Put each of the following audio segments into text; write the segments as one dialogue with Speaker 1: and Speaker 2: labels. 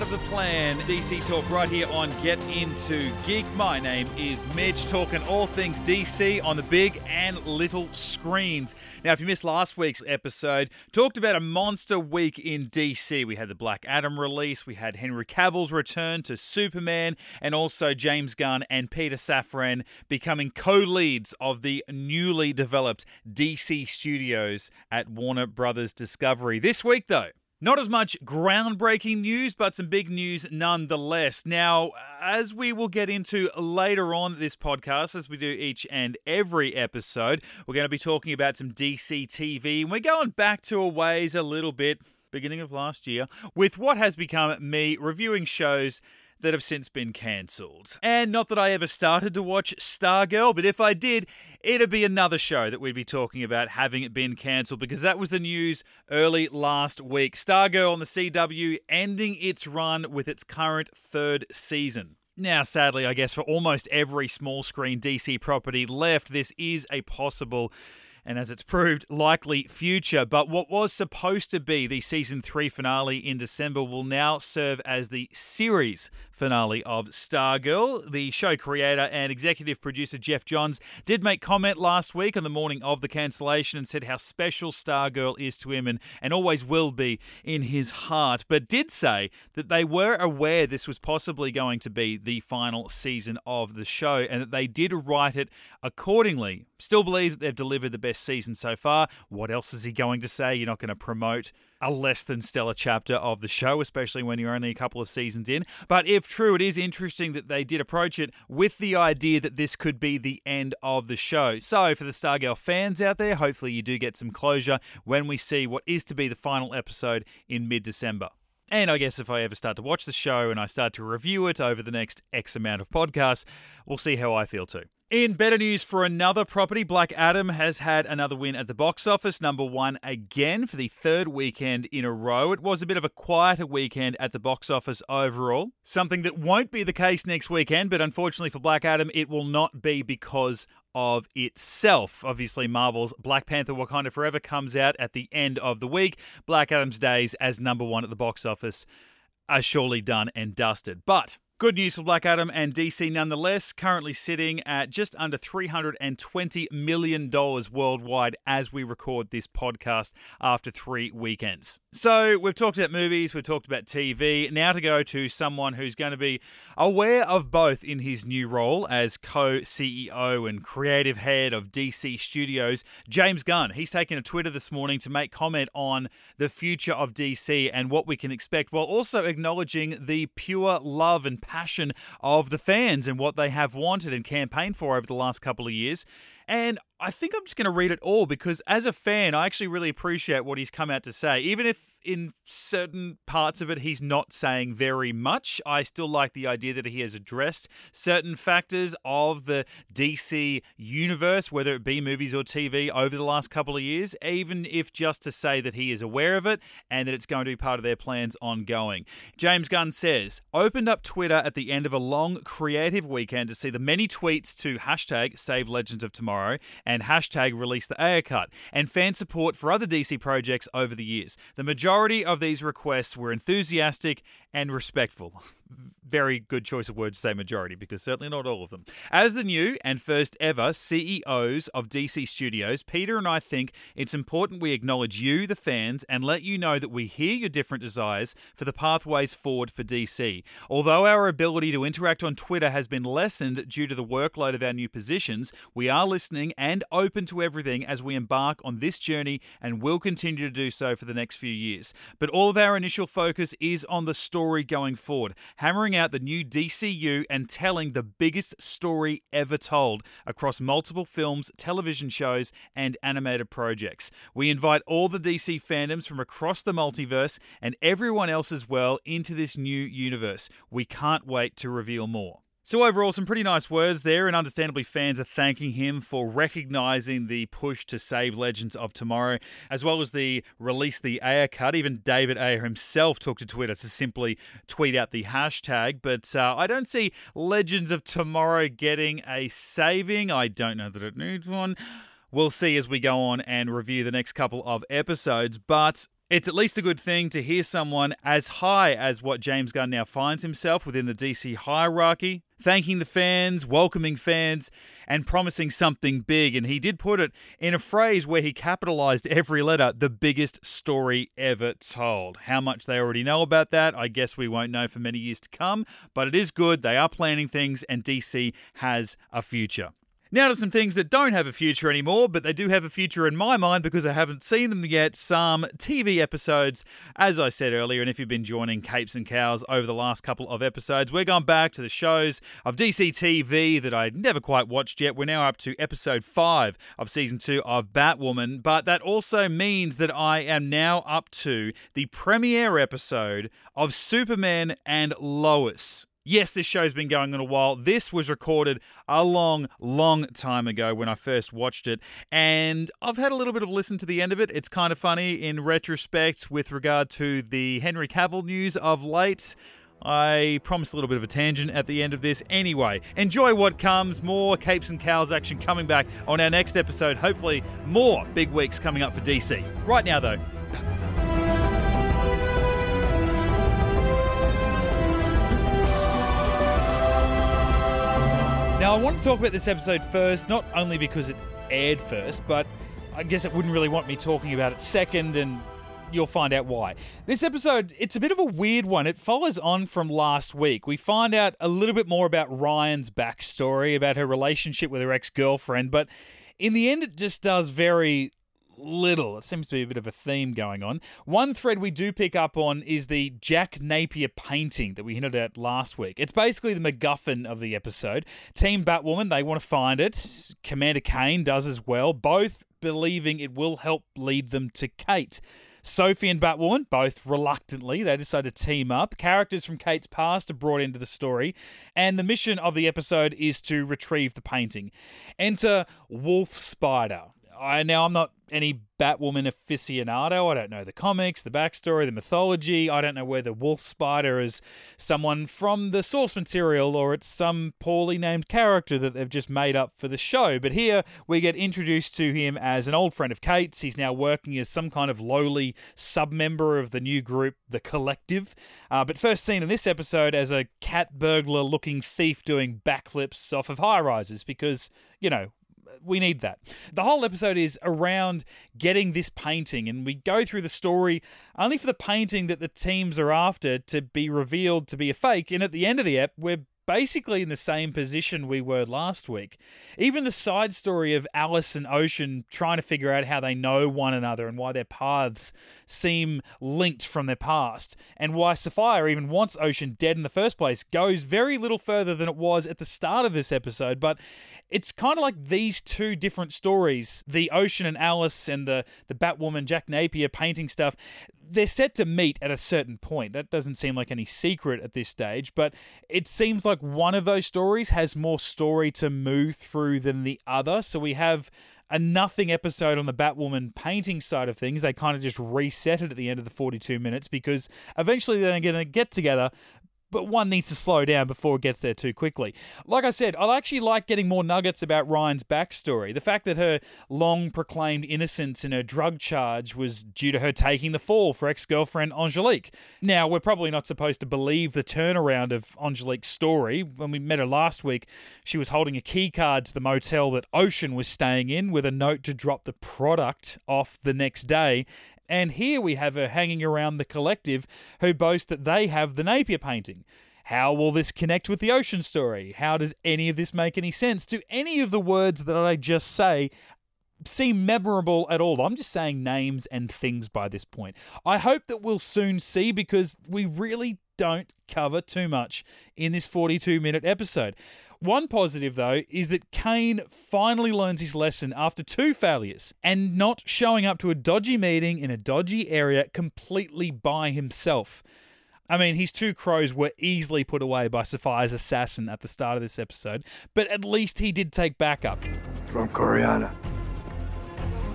Speaker 1: part of the plan. DC Talk right here on Get Into Geek. My name is Mitch, talking all things DC on the big and little screens. Now, if you missed last week's episode, talked about a monster week in DC. We had the Black Adam release, we had Henry Cavill's return to Superman, and also James Gunn and Peter Safran becoming co leads of the newly developed DC Studios at Warner Brothers Discovery. This week, though, not as much groundbreaking news, but some big news nonetheless. Now, as we will get into later on this podcast, as we do each and every episode, we're going to be talking about some DC TV, and we're going back to a ways a little bit, beginning of last year, with what has become me reviewing shows that have since been cancelled. And not that I ever started to watch Stargirl, but if I did, it'd be another show that we'd be talking about having it been cancelled because that was the news early last week. Stargirl on the CW ending its run with its current third season. Now, sadly, I guess for almost every small screen DC property left, this is a possible and as it's proved, likely future. But what was supposed to be the season three finale in December will now serve as the series finale of Stargirl. The show creator and executive producer Geoff Johns did make comment last week on the morning of the cancellation and said how special Stargirl is to him and, and always will be in his heart, but did say that they were aware this was possibly going to be the final season of the show and that they did write it accordingly. Still believes that they've delivered the best season so far. What else is he going to say? You're not going to promote a less than stellar chapter of the show, especially when you're only a couple of seasons in. But if true, it is interesting that they did approach it with the idea that this could be the end of the show. So, for the Stargirl fans out there, hopefully you do get some closure when we see what is to be the final episode in mid December. And I guess if I ever start to watch the show and I start to review it over the next X amount of podcasts, we'll see how I feel too. In better news for another property, Black Adam has had another win at the box office, number one again for the third weekend in a row. It was a bit of a quieter weekend at the box office overall. Something that won't be the case next weekend, but unfortunately for Black Adam, it will not be because of itself. Obviously, Marvel's Black Panther Wakanda Forever comes out at the end of the week. Black Adam's days as number one at the box office are surely done and dusted. But Good news for Black Adam and DC nonetheless, currently sitting at just under $320 million worldwide as we record this podcast after three weekends. So, we've talked about movies, we've talked about TV. Now, to go to someone who's going to be aware of both in his new role as co CEO and creative head of DC Studios, James Gunn. He's taken a Twitter this morning to make comment on the future of DC and what we can expect, while also acknowledging the pure love and passion of the fans and what they have wanted and campaigned for over the last couple of years. And I think I'm just going to read it all because as a fan, I actually really appreciate what he's come out to say. Even if in certain parts of it he's not saying very much, I still like the idea that he has addressed certain factors of the DC universe, whether it be movies or TV, over the last couple of years, even if just to say that he is aware of it and that it's going to be part of their plans ongoing. James Gunn says, opened up Twitter at the end of a long creative weekend to see the many tweets to hashtag Save Legends of Tomorrow and hashtag release the Ayer cut, and fan support for other DC projects over the years. The majority of these requests were enthusiastic and respectful. Very good choice of words to say majority, because certainly not all of them. As the new and first ever CEOs of DC Studios, Peter and I think it's important we acknowledge you, the fans, and let you know that we hear your different desires for the pathways forward for DC. Although our ability to interact on Twitter has been lessened due to the workload of our new positions, we are listening and open to everything as we embark on this journey and will continue to do so for the next few years. But all of our initial focus is on the story going forward, hammering out the new DCU and telling the biggest story ever told across multiple films, television shows, and animated projects. We invite all the DC fandoms from across the multiverse and everyone else as well into this new universe. We can't wait to reveal more. So, overall, some pretty nice words there, and understandably, fans are thanking him for recognizing the push to save Legends of Tomorrow, as well as the release the Ayer cut. Even David Ayer himself took to Twitter to simply tweet out the hashtag. But uh, I don't see Legends of Tomorrow getting a saving. I don't know that it needs one. We'll see as we go on and review the next couple of episodes. But It's at least a good thing to hear someone as high as what James Gunn now finds himself within the DC hierarchy, thanking the fans, welcoming fans, and promising something big. And he did put it in a phrase where he capitalized every letter the biggest story ever told. How much they already know about that, I guess we won't know for many years to come, but it is good. They are planning things, and DC has a future. Now to some things that don't have a future anymore, but they do have a future in my mind because I haven't seen them yet. Some TV episodes, as I said earlier, and if you've been joining Capes and Cowls over the last couple of episodes, we're going back to the shows of DC TV that I never quite watched yet. We're now up to episode five of season two of Batwoman, but that also means that I am now up to the premiere episode of Superman and Lois. Yes, this show's been going on a while. This was recorded a long, long time ago when I first watched it, and I've had a little bit of a listen to the end of it. It's kind of funny in retrospect with regard to the Henry Cavill news of late. I promised a little bit of a tangent at the end of this. Anyway, enjoy what comes. More Capes and Cowls action coming back on our next episode. Hopefully, more big weeks coming up for DC. Right now, though. Now, I want to talk about this episode first, not only because it aired first, but I guess it wouldn't really want me talking about it second, and you'll find out why. This episode, it's a bit of a weird one. It follows on from last week. We find out a little bit more about Ryan's backstory, about her relationship with her ex girlfriend, but in the end, it just does very little. It seems to be a bit of a theme going on. One thread we do pick up on is the Jack Napier painting that we hinted at last week. It's basically the MacGuffin of the episode. Team Batwoman, they want to find it. Commander Kane does as well, both believing it will help lead them to Kate. Sophie and Batwoman, both reluctantly, they decide to team up. Characters from Kate's past are brought into the story, and the mission of the episode is to retrieve the painting. Enter Wolf Spider. I now I'm not any Batwoman aficionado. I don't know the comics, the backstory, the mythology. I don't know whether Wolf Spider is someone from the source material or it's some poorly named character that they've just made up for the show. But here we get introduced to him as an old friend of Kate's. He's now working as some kind of lowly sub member of the new group, The Collective. Uh, but first seen in this episode as a cat burglar looking thief doing backflips off of high rises because, you know, we need that. The whole episode is around getting this painting, and we go through the story only for the painting that the teams are after to be revealed to be a fake. And at the end of the ep, we're basically in the same position we were last week. Even the side story of Alice and Ocean trying to figure out how they know one another and why their paths seem linked from their past, and why Sapphire even wants Ocean dead in the first place, goes very little further than it was at the start of this episode. But it's kind of like these two different stories the Ocean and Alice and the, the Batwoman Jack Napier painting stuff they're set to meet at a certain point. That doesn't seem like any secret at this stage, but it seems like one of those stories has more story to move through than the other. So we have a nothing episode on the Batwoman painting side of things. They kind of just reset it at the end of the 42 minutes because eventually they're going to get together, but one needs to slow down before it gets there too quickly. Like I said, I actually like getting more nuggets about Ryan's backstory. The fact that her long proclaimed innocence in her drug charge was due to her taking the fall for ex girlfriend Angelique. Now, we're probably not supposed to believe the turnaround of Angelique's story. When we met her last week, she was holding a key card to the motel that Ocean was staying in with a note to drop the product off the next day, and here we have her hanging around the collective who boast that they have the Napier painting. How will this connect with the ocean story? How does any of this make any sense? Do any of the words that I just say seem memorable at all? I'm just saying names and things by this point. I hope that we'll soon see because we really don't cover too much in this 42 minute episode. One positive, though, is that Kane finally learns his lesson after two failures and not showing up to a dodgy meeting in a dodgy area completely by himself. I mean, his two crows were easily put away by Sapphire's assassin at the start of this episode, but at least he did take backup.
Speaker 2: From Coriana.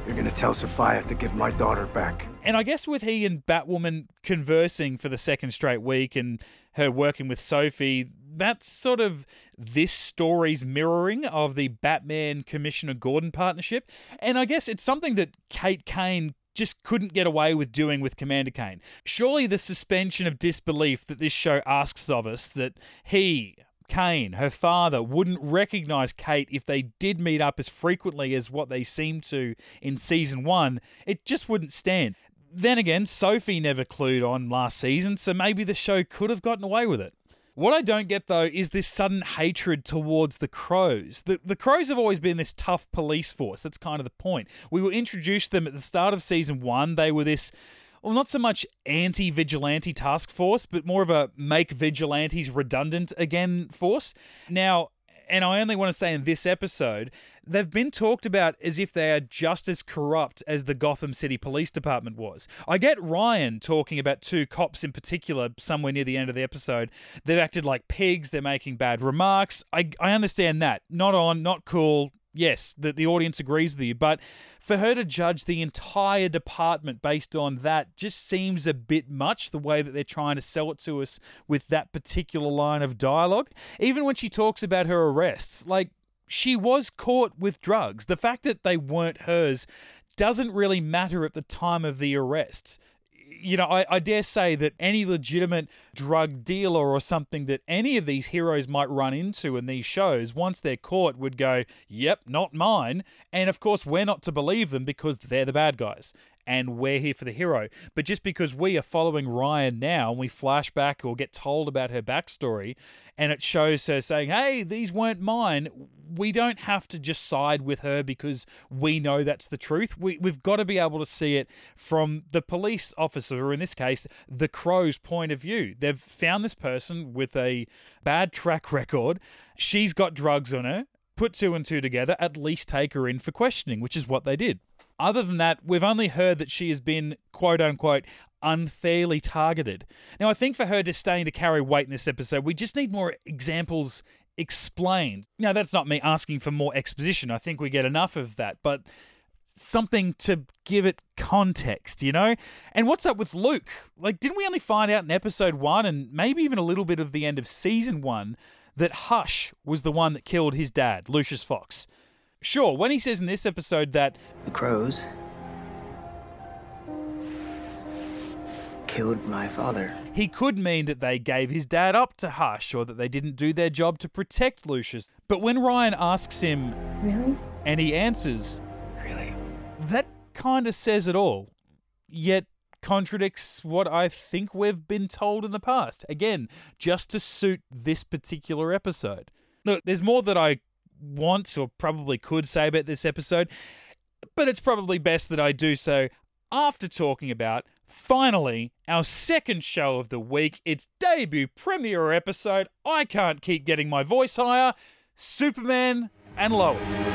Speaker 2: You're gonna tell Sophia to give my daughter back.
Speaker 1: And I guess with he and Batwoman conversing for the second straight week and her working with Sophie, that's sort of this story's mirroring of the Batman Commissioner Gordon partnership. And I guess it's something that Kate Kane just couldn't get away with doing with Commander Kane. Surely the suspension of disbelief that this show asks of us that he, Kane, her father, wouldn't recognize Kate if they did meet up as frequently as what they seemed to in season one, it just wouldn't stand. Then again, Sophie never clued on last season, so maybe the show could have gotten away with it. What I don't get though is this sudden hatred towards the Crows. The the Crows have always been this tough police force. That's kind of the point. We were introduced to them at the start of season 1. They were this well, not so much anti vigilante task force, but more of a make vigilantes redundant again force. Now, and I only want to say in this episode, they've been talked about as if they are just as corrupt as the Gotham City Police Department was. I get Ryan talking about two cops in particular somewhere near the end of the episode. They've acted like pigs, they're making bad remarks. I, I understand that. Not on, not cool, yes, the, the audience agrees with you. But for her to judge the entire department based on that just seems a bit much, the way that they're trying to sell it to us with that particular line of dialogue. Even when she talks about her arrests, like, she was caught with drugs. The fact that they weren't hers doesn't really matter at the time of the arrest you know, I, I, dare say that any legitimate drug dealer or something that any of these heroes might run into in these shows, once they're caught, would go, yep, not mine. And of course, we're not to believe them because they're the bad guys and we're here for the hero. But just because we are following Ryan now and we flash back or get told about her backstory and it shows her saying, hey, these weren't mine, we don't have to just side with her because we know that's the truth. We, we've got to be able to see it from the police officer, or in this case, the crow's point of view. They've found this person with a bad track record. She's got drugs on her. Put two and two together, at least take her in for questioning, which is what they did. Other than that, we've only heard that she has been, quote unquote, unfairly targeted. Now, I think for her disdain to carry weight in this episode, we just need more examples explained. Now, that's not me asking for more exposition. I think we get enough of that, but something to give it context, you know? And what's up with Luke? Like, didn't we only find out in episode one and maybe even a little bit of the end of season one that Hush was the one that killed his dad, Lucius Fox? Sure, when he says in this episode that
Speaker 3: the crows killed my father.
Speaker 1: He could mean that they gave his dad up to Hush or that they didn't do their job to protect Lucius. But when Ryan asks him,
Speaker 3: Really?
Speaker 1: And he answers,
Speaker 3: Really?
Speaker 1: That kind of says it all. Yet contradicts what I think we've been told in the past. Again, just to suit this particular episode. Look, there's more that I want or probably could say about this episode, but it's probably best that I do so after talking about finally our second show of the week. Its debut premiere episode. I can't keep getting my voice higher. Superman and Lois.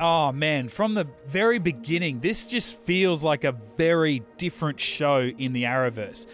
Speaker 1: Oh man, from the very beginning, this just feels like a very different show in the Arrowverse.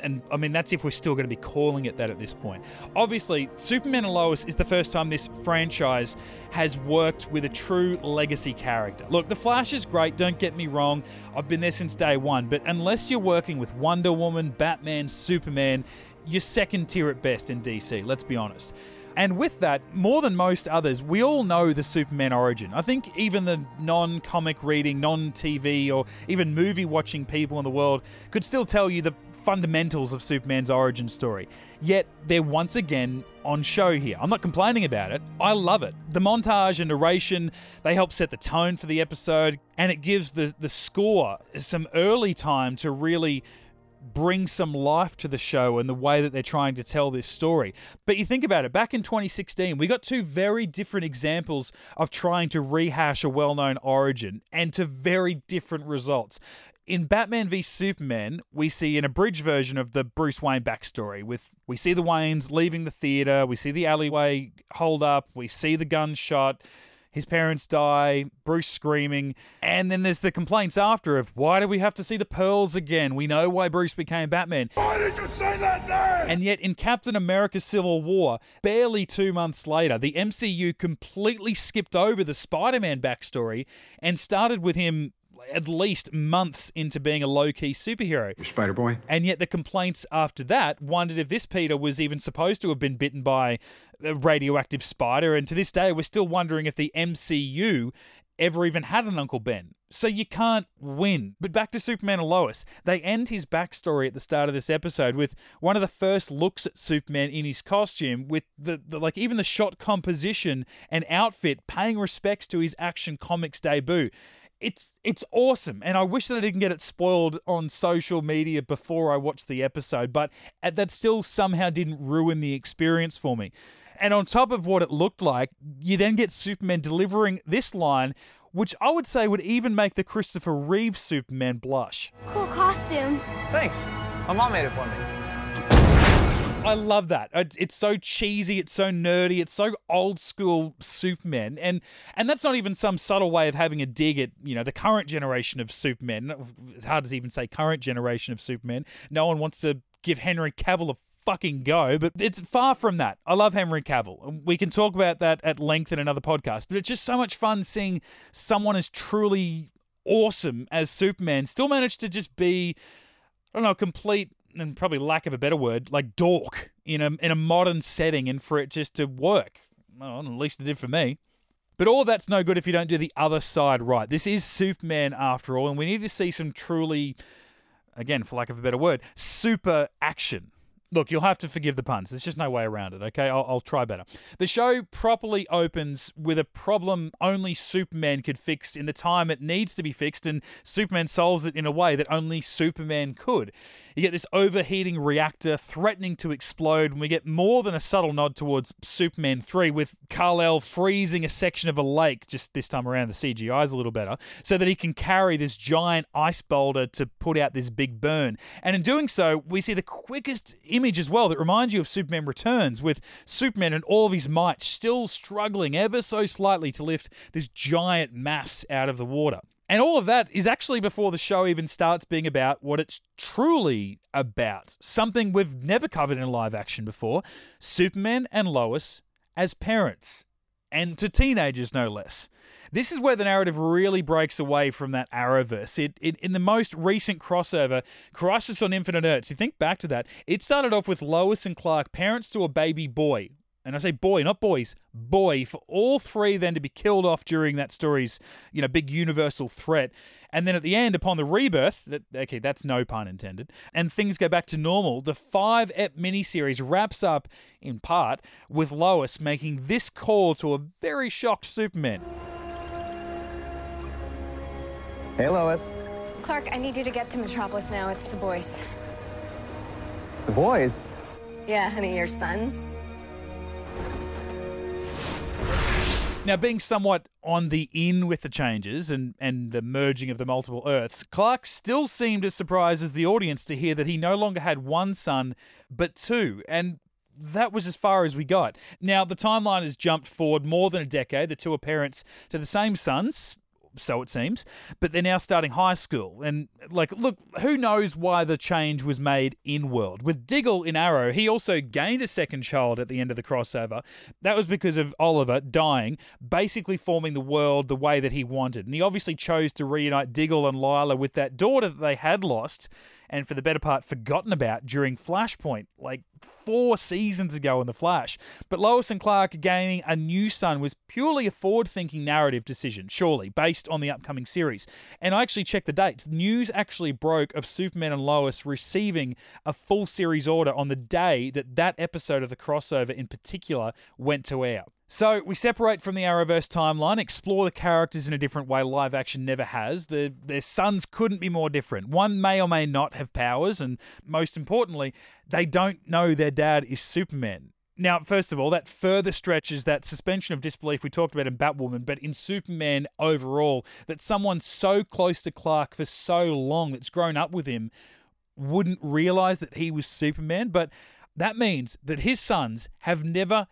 Speaker 1: And I mean, that's if we're still going to be calling it that at this point. Obviously, Superman and Lois is the first time this franchise has worked with a true legacy character. Look, The Flash is great, don't get me wrong. I've been there since day one. But unless you're working with Wonder Woman, Batman, Superman, you're second tier at best in DC, let's be honest. And with that, more than most others, we all know the Superman origin. I think even the non comic reading, non TV, or even movie watching people in the world could still tell you the fundamentals of Superman's origin story. Yet they're once again on show here. I'm not complaining about it. I love it. The montage and narration, they help set the tone for the episode, and it gives the, the score some early time to really bring some life to the show and the way that they're trying to tell this story. But you think about it, back in 2016, we got two very different examples of trying to rehash a well known origin and to very different results. In Batman v Superman, we see an abridged version of the Bruce Wayne backstory with we see the Waynes leaving the theater, we see the alleyway hold up, we see the gunshot, his parents die, Bruce screaming, and then there's the complaints after of why do we have to see the pearls again? We know why Bruce became Batman.
Speaker 4: Why did you say that name?
Speaker 1: And yet in Captain America Civil War, barely two months later, the MCU completely skipped over the Spider Man backstory and started with him at least months into being a low key superhero.
Speaker 3: Spider Boy.
Speaker 1: And yet the complaints after that wondered if this Peter was even supposed to have been bitten by a radioactive spider. And to this day, we're still wondering if the MCU ever even had an Uncle Ben. So you can't win. But back to Superman and Lois. They end his backstory at the start of this episode with one of the first looks at Superman in his costume, with the, the like even the shot composition and outfit paying respects to his Action Comics debut. It's it's awesome, and I wish that I didn't get it spoiled on social media before I watched the episode, but uh, that still somehow didn't ruin the experience for me. And on top of what it looked like, you then get Superman delivering this line which I would say would even make the Christopher Reeve Superman blush.
Speaker 5: Cool costume.
Speaker 6: Thanks. My mom made it for me.
Speaker 1: I love that. It's so cheesy, it's so nerdy, it's so old school Superman, and and that's not even some subtle way of having a dig at you know the current generation of Superman. It's hard to even say current generation of Superman. No one wants to give Henry Cavill a fucking go, but it's far from that. I love Henry Cavill. We can talk about that at length in another podcast, but it's just so much fun seeing someone as truly awesome as Superman still manage to just be, I don't know, complete and probably lack of a better word, like dork in a in a modern setting, and for it just to work. Well, at least it did for me. But all that's no good if you don't do the other side right. This is Superman after all, and we need to see some truly, again, for lack of a better word, super action look, you'll have to forgive the puns. There's just no way around it, okay? I'll, I'll, try better. The show properly opens with a problem only Superman could fix in the time it needs to be fixed, and Superman solves it in a way that only Superman could. You get this overheating reactor threatening to explode, and we get more than a subtle nod towards Superman 3 with Kal-El freezing a section of a lake, just this time around the CGI is a little better, so that he can carry this giant ice boulder to put out this big burn. And in doing so, we see the quickest image as well that reminds you of Superman Returns, with Superman and all of his might still struggling ever so slightly to lift this giant mass out of the water. And all of that is actually before the show even starts being about what it's truly about. Something we've never covered in live action before Superman and Lois as parents, and to teenagers, no less. This is where the narrative really breaks away from that Arrowverse. It, it, in the most recent crossover, Crisis on Infinite Earths, you think back to that, it started off with Lois and Clark, parents to a baby boy, and I say boy, not boys, boy, for all three then to be killed off during that story's, you know, big universal threat. And then at the end, upon the rebirth, that okay, that's no pun intended, and things go back to normal, the five ep miniseries wraps up in part with Lois making this call to a very shocked Superman.
Speaker 6: Hey Lois.
Speaker 5: Clark, I need you to get to Metropolis now. It's the boys.
Speaker 6: The boys?
Speaker 5: Yeah, honey, your sons.
Speaker 1: Now, being somewhat on the in with the changes and, and the merging of the multiple Earths, Clark still seemed as surprised as the audience to hear that he no longer had one son, but two. And that was as far as we got. Now, the timeline has jumped forward more than a decade. The two are parents to the same sons, so it seems. But they're now starting high school. And, like, look, who knows why the change was made in world? With Diggle in Arrow, he also gained a second child at the end of the crossover. That was because of Oliver dying, basically forming the world the way that he wanted. And he obviously chose to reunite Diggle and Lyla with that daughter that they had lost and for the better part forgotten about during Flashpoint, like four seasons ago in The Flash. But Lois and Clark gaining a new son was purely a forward thinking narrative decision, surely, based on the upcoming series. And I actually checked the dates. News actually broke of Superman and Lois receiving a full series order on the day that that episode of the crossover in particular went to air. So we separate from the Arrowverse timeline, explore the characters in a different way live action never has. The, their sons couldn't be more different. One may or may not have powers, and most importantly, they don't know their dad is Superman. Now, first of all, that further stretches that suspension of disbelief we talked about in Batwoman, but in Superman overall, that someone so close to Clark for so long that's grown up with him wouldn't realize that he was Superman. But that means that his sons have never,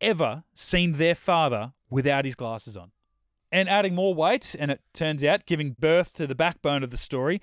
Speaker 1: ever seen their father without his glasses on. And adding more weight, and it turns out giving birth to the backbone of the story,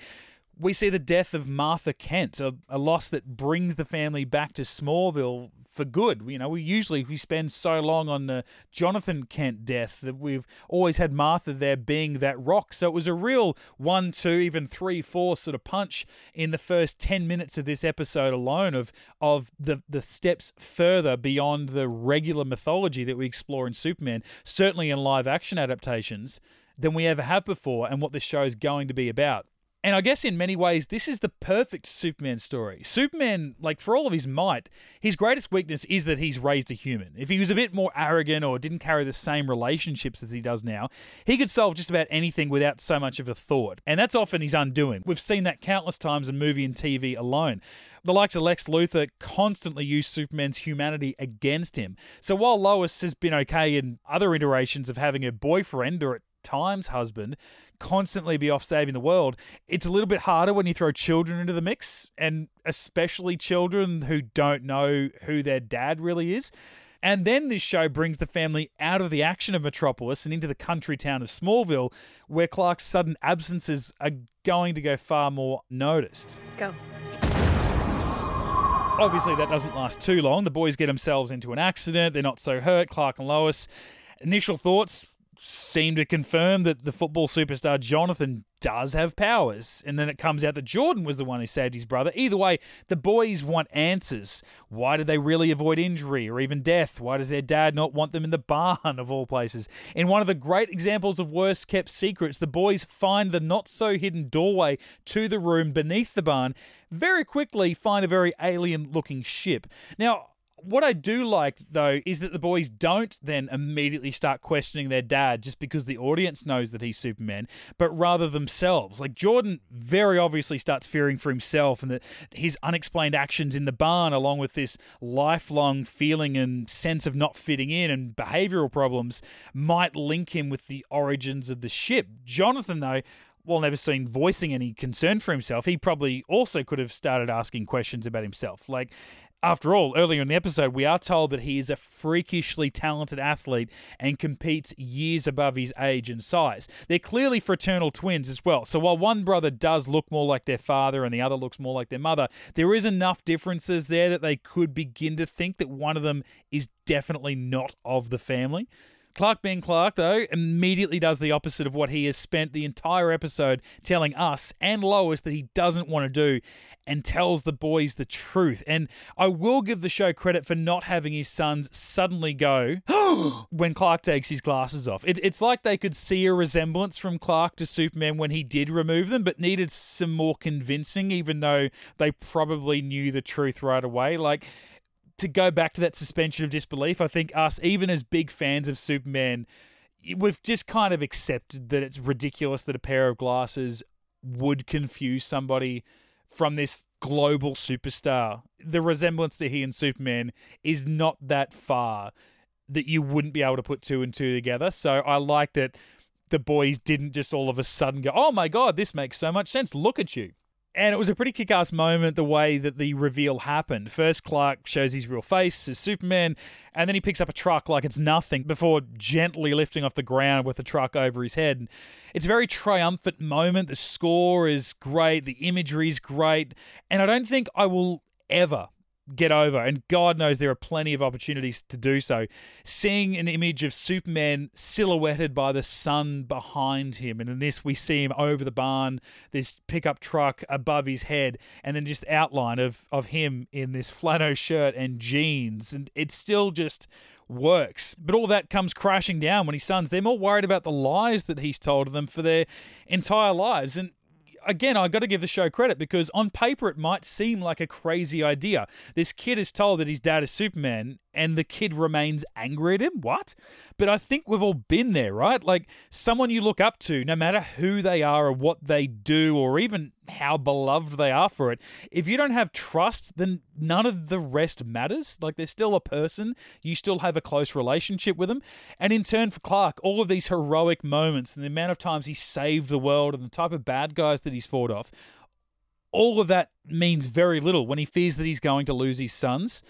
Speaker 1: we see the death of Martha Kent, a, a, loss that brings the family back to Smallville for good. You know, we usually we spend so long on the Jonathan Kent death that we've always had Martha there being that rock. So it was a real one, two, even three, four sort of punch in the first ten minutes of this episode alone of of the the steps further beyond the regular mythology that we explore in Superman, certainly in live action adaptations, than we ever have before, and what this show is going to be about. And I guess in many ways, this is the perfect Superman story. Superman, like for all of his might, his greatest weakness is that he's raised a human. If he was a bit more arrogant or didn't carry the same relationships as he does now, he could solve just about anything without so much of a thought. And that's often his undoing. We've seen that countless times in movie and TV alone. The likes of Lex Luthor constantly use Superman's humanity against him. So while Lois has been okay in other iterations of having a boyfriend or at times husband constantly be off saving the world. It's a little bit harder when you throw children into the mix, and especially children who don't know who their dad really is. And then this show brings the family out of the action of Metropolis and into the country town of Smallville, where Clark's sudden absences are going to go far more noticed.
Speaker 5: Go.
Speaker 1: Obviously, that doesn't last too long. The boys get themselves into an accident. They're not so hurt. Clark and Lois. Initial thoughts seem to confirm that the football superstar Jonathan does have powers. And then it comes out that Jordan was the one who saved his brother. Either way, the boys want answers. Why did they really avoid injury or even death? Why does their dad not want them in the barn, of all places? In one of the great examples of worst kept secrets, the boys find the not so hidden doorway to the room beneath the barn, very quickly find a very alien looking ship. Now, what I do like though is that the boys don't then immediately start questioning their dad just because the audience knows that he's Superman, but rather themselves. Like Jordan very obviously starts fearing for himself and that his unexplained actions in the barn, along with this lifelong feeling and sense of not fitting in and behavioral problems, might link him with the origins of the ship. Jonathan, though, while never seen voicing any concern for himself, he probably also could have started asking questions about himself. Like, after all, earlier in the episode, we are told that he is a freakishly talented athlete and competes years above his age and size. They're clearly fraternal twins as well. So while one brother does look more like their father and the other looks more like their mother, there is enough differences there that they could begin to think that one of them is definitely not of the family. Clark being Clark, though, immediately does the opposite of what he has spent the entire episode telling us and Lois that he doesn't want to do and tells the boys the truth. And I will give the show credit for not having his sons suddenly go when Clark takes his glasses off. It, it's like they could see a resemblance from Clark to Superman when he did remove them, but needed some more convincing, even though they probably knew the truth right away. Like, to go back to that suspension of disbelief, I think us, even as big fans of Superman, we've just kind of accepted that it's ridiculous that a pair of glasses would confuse somebody from this global superstar. The resemblance to he and Superman is not that far that you wouldn't be able to put two and two together. So I like that the boys didn't just all of a sudden go, oh my God, this makes so much sense. Look at you. And it was a pretty kick ass moment the way that the reveal happened. First, Clark shows his real face as Superman, and then he picks up a truck like it's nothing before gently lifting off the ground with the truck over his head. It's a very triumphant moment. The score is great, the imagery is great, and I don't think I will ever get over. And God knows there are plenty of opportunities to do so. Seeing an image of Superman silhouetted by the sun behind him. And in this, we see him over the barn, this pickup truck above his head, and then just outline of, of him in this flannel shirt and jeans. And it still just works. But all that comes crashing down when his sons, they're more worried about the lies that he's told them for their entire lives. And again, I got to give the show credit because on paper it might seem like a crazy idea. This kid is told that his dad is Superman, and the kid remains angry at him. What? But I think we've all been there, right? Like someone you look up to, no matter who they are or what they do, or even how beloved they are for it. If you don't have trust, then none of the rest matters. Like they're still a person, you still have a close relationship with them. And in turn, for Clark, all of these heroic moments and the amount of times he saved the world and the type of bad guys that he's fought off, all of that means very little when he fears that he's going to lose his sons.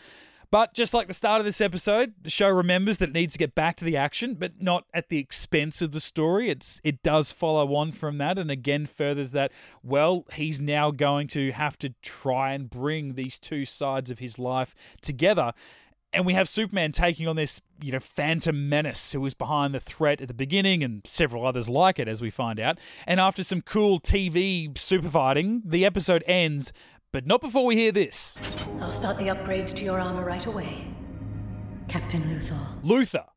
Speaker 1: But just like the start of this episode, the show remembers that it needs to get back to the action, but not at the expense of the story. It's it does follow on from that and again furthers that well, he's now going to have to try and bring these two sides of his life together. And we have Superman taking on this, you know, phantom menace who was behind the threat at the beginning and several others like it, as we find out. And after some cool TV super fighting, the episode ends, but not before we hear this
Speaker 3: I'll start the upgrades to your armor right away. Captain Luthor.
Speaker 1: Luthor.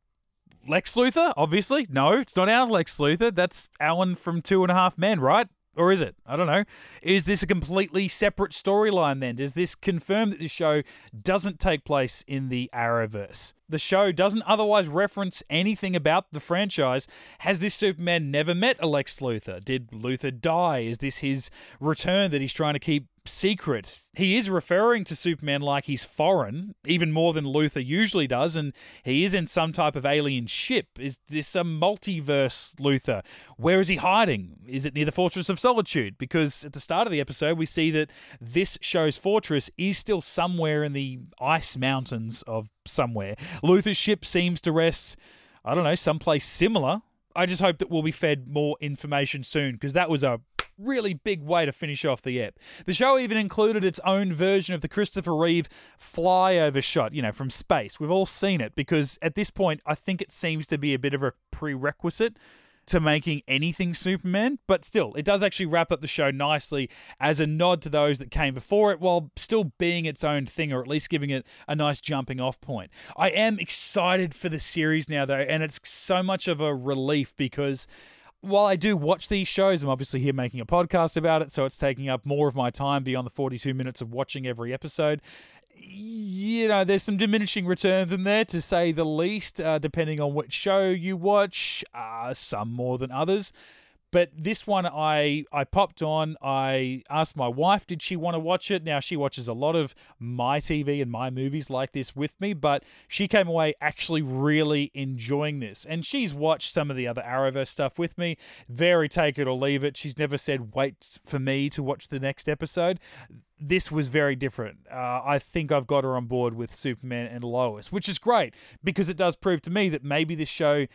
Speaker 1: Lex Luthor, obviously. No, it's not our Lex Luthor. That's Alan from Two and a Half Men, right? Or is it? I don't know. Is this a completely separate storyline then? Does this confirm that this show doesn't take place in the Arrowverse? The show doesn't otherwise reference anything about the franchise. Has this Superman never met a Lex Luthor? Did Luthor die? Is this his return that he's trying to keep secret. He is referring to Superman like he's foreign, even more than Luthor usually does, and he is in some type of alien ship. Is this a multiverse Luthor? Where is he hiding? Is it near the Fortress of Solitude? Because at the start of the episode, we see that this show's fortress is still somewhere in the ice mountains of somewhere. Luthor's ship seems to rest, I don't know, someplace similar. I just hope that we'll be fed more information soon because that was a really big way to finish off the ep. The show even included its own version of the Christopher Reeve flyover shot, you know, from space. We've all seen it because at this point, I think it seems to be a bit of a prerequisite to making anything Superman, but still, it does actually wrap up the show nicely as a nod to those that came before it while still being its own thing or at least giving it a nice jumping off point. I am excited for the series now, though, and it's so much of a relief because while I do watch these shows, I'm obviously here making a podcast about it, so it's taking up more of my time beyond the 42 minutes of watching every episode. You know, there's some diminishing returns in there, to say the least, uh, depending on which show you watch, uh, some more than others. But this one, I I popped on. I asked my wife, did she want to watch it? Now she watches a lot of my TV and my movies like this with me, but she came away actually really enjoying this, and she's watched some of the other Arrowverse stuff with me. Very take it or leave it. She's never said wait for me to watch the next episode this was very different. Uh, I think I've got her on board with Superman and Lois, which is great because it does prove to me that maybe this show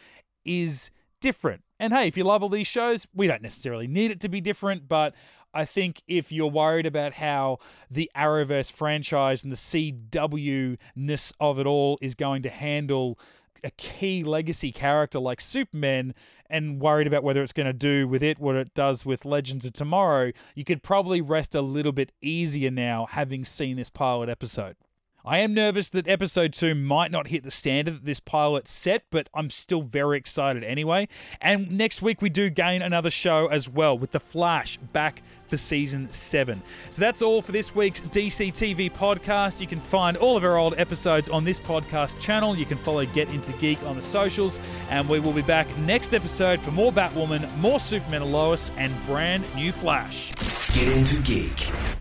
Speaker 1: is different. And hey, if you love all these shows, we don't necessarily need it to be different, but I think if you're worried about how the Arrowverse franchise and the CW ness of it all is going to handle a key legacy character like Superman and worried about whether it's going to do with it what it does with Legends of Tomorrow, you could probably rest a little bit easier now having seen this pilot episode. I am nervous that episode 2 might not hit the standard that this pilot set, but I'm still very excited anyway. And next week we do gain another show as well with The Flash back for season 7. So that's all for this week's DC TV podcast. You can find all of our old episodes on this podcast channel. You can follow Get Into Geek on the socials, and we will be back next episode for more Batwoman, more Superman and Lois, and brand new Flash.
Speaker 7: Get Into Geek.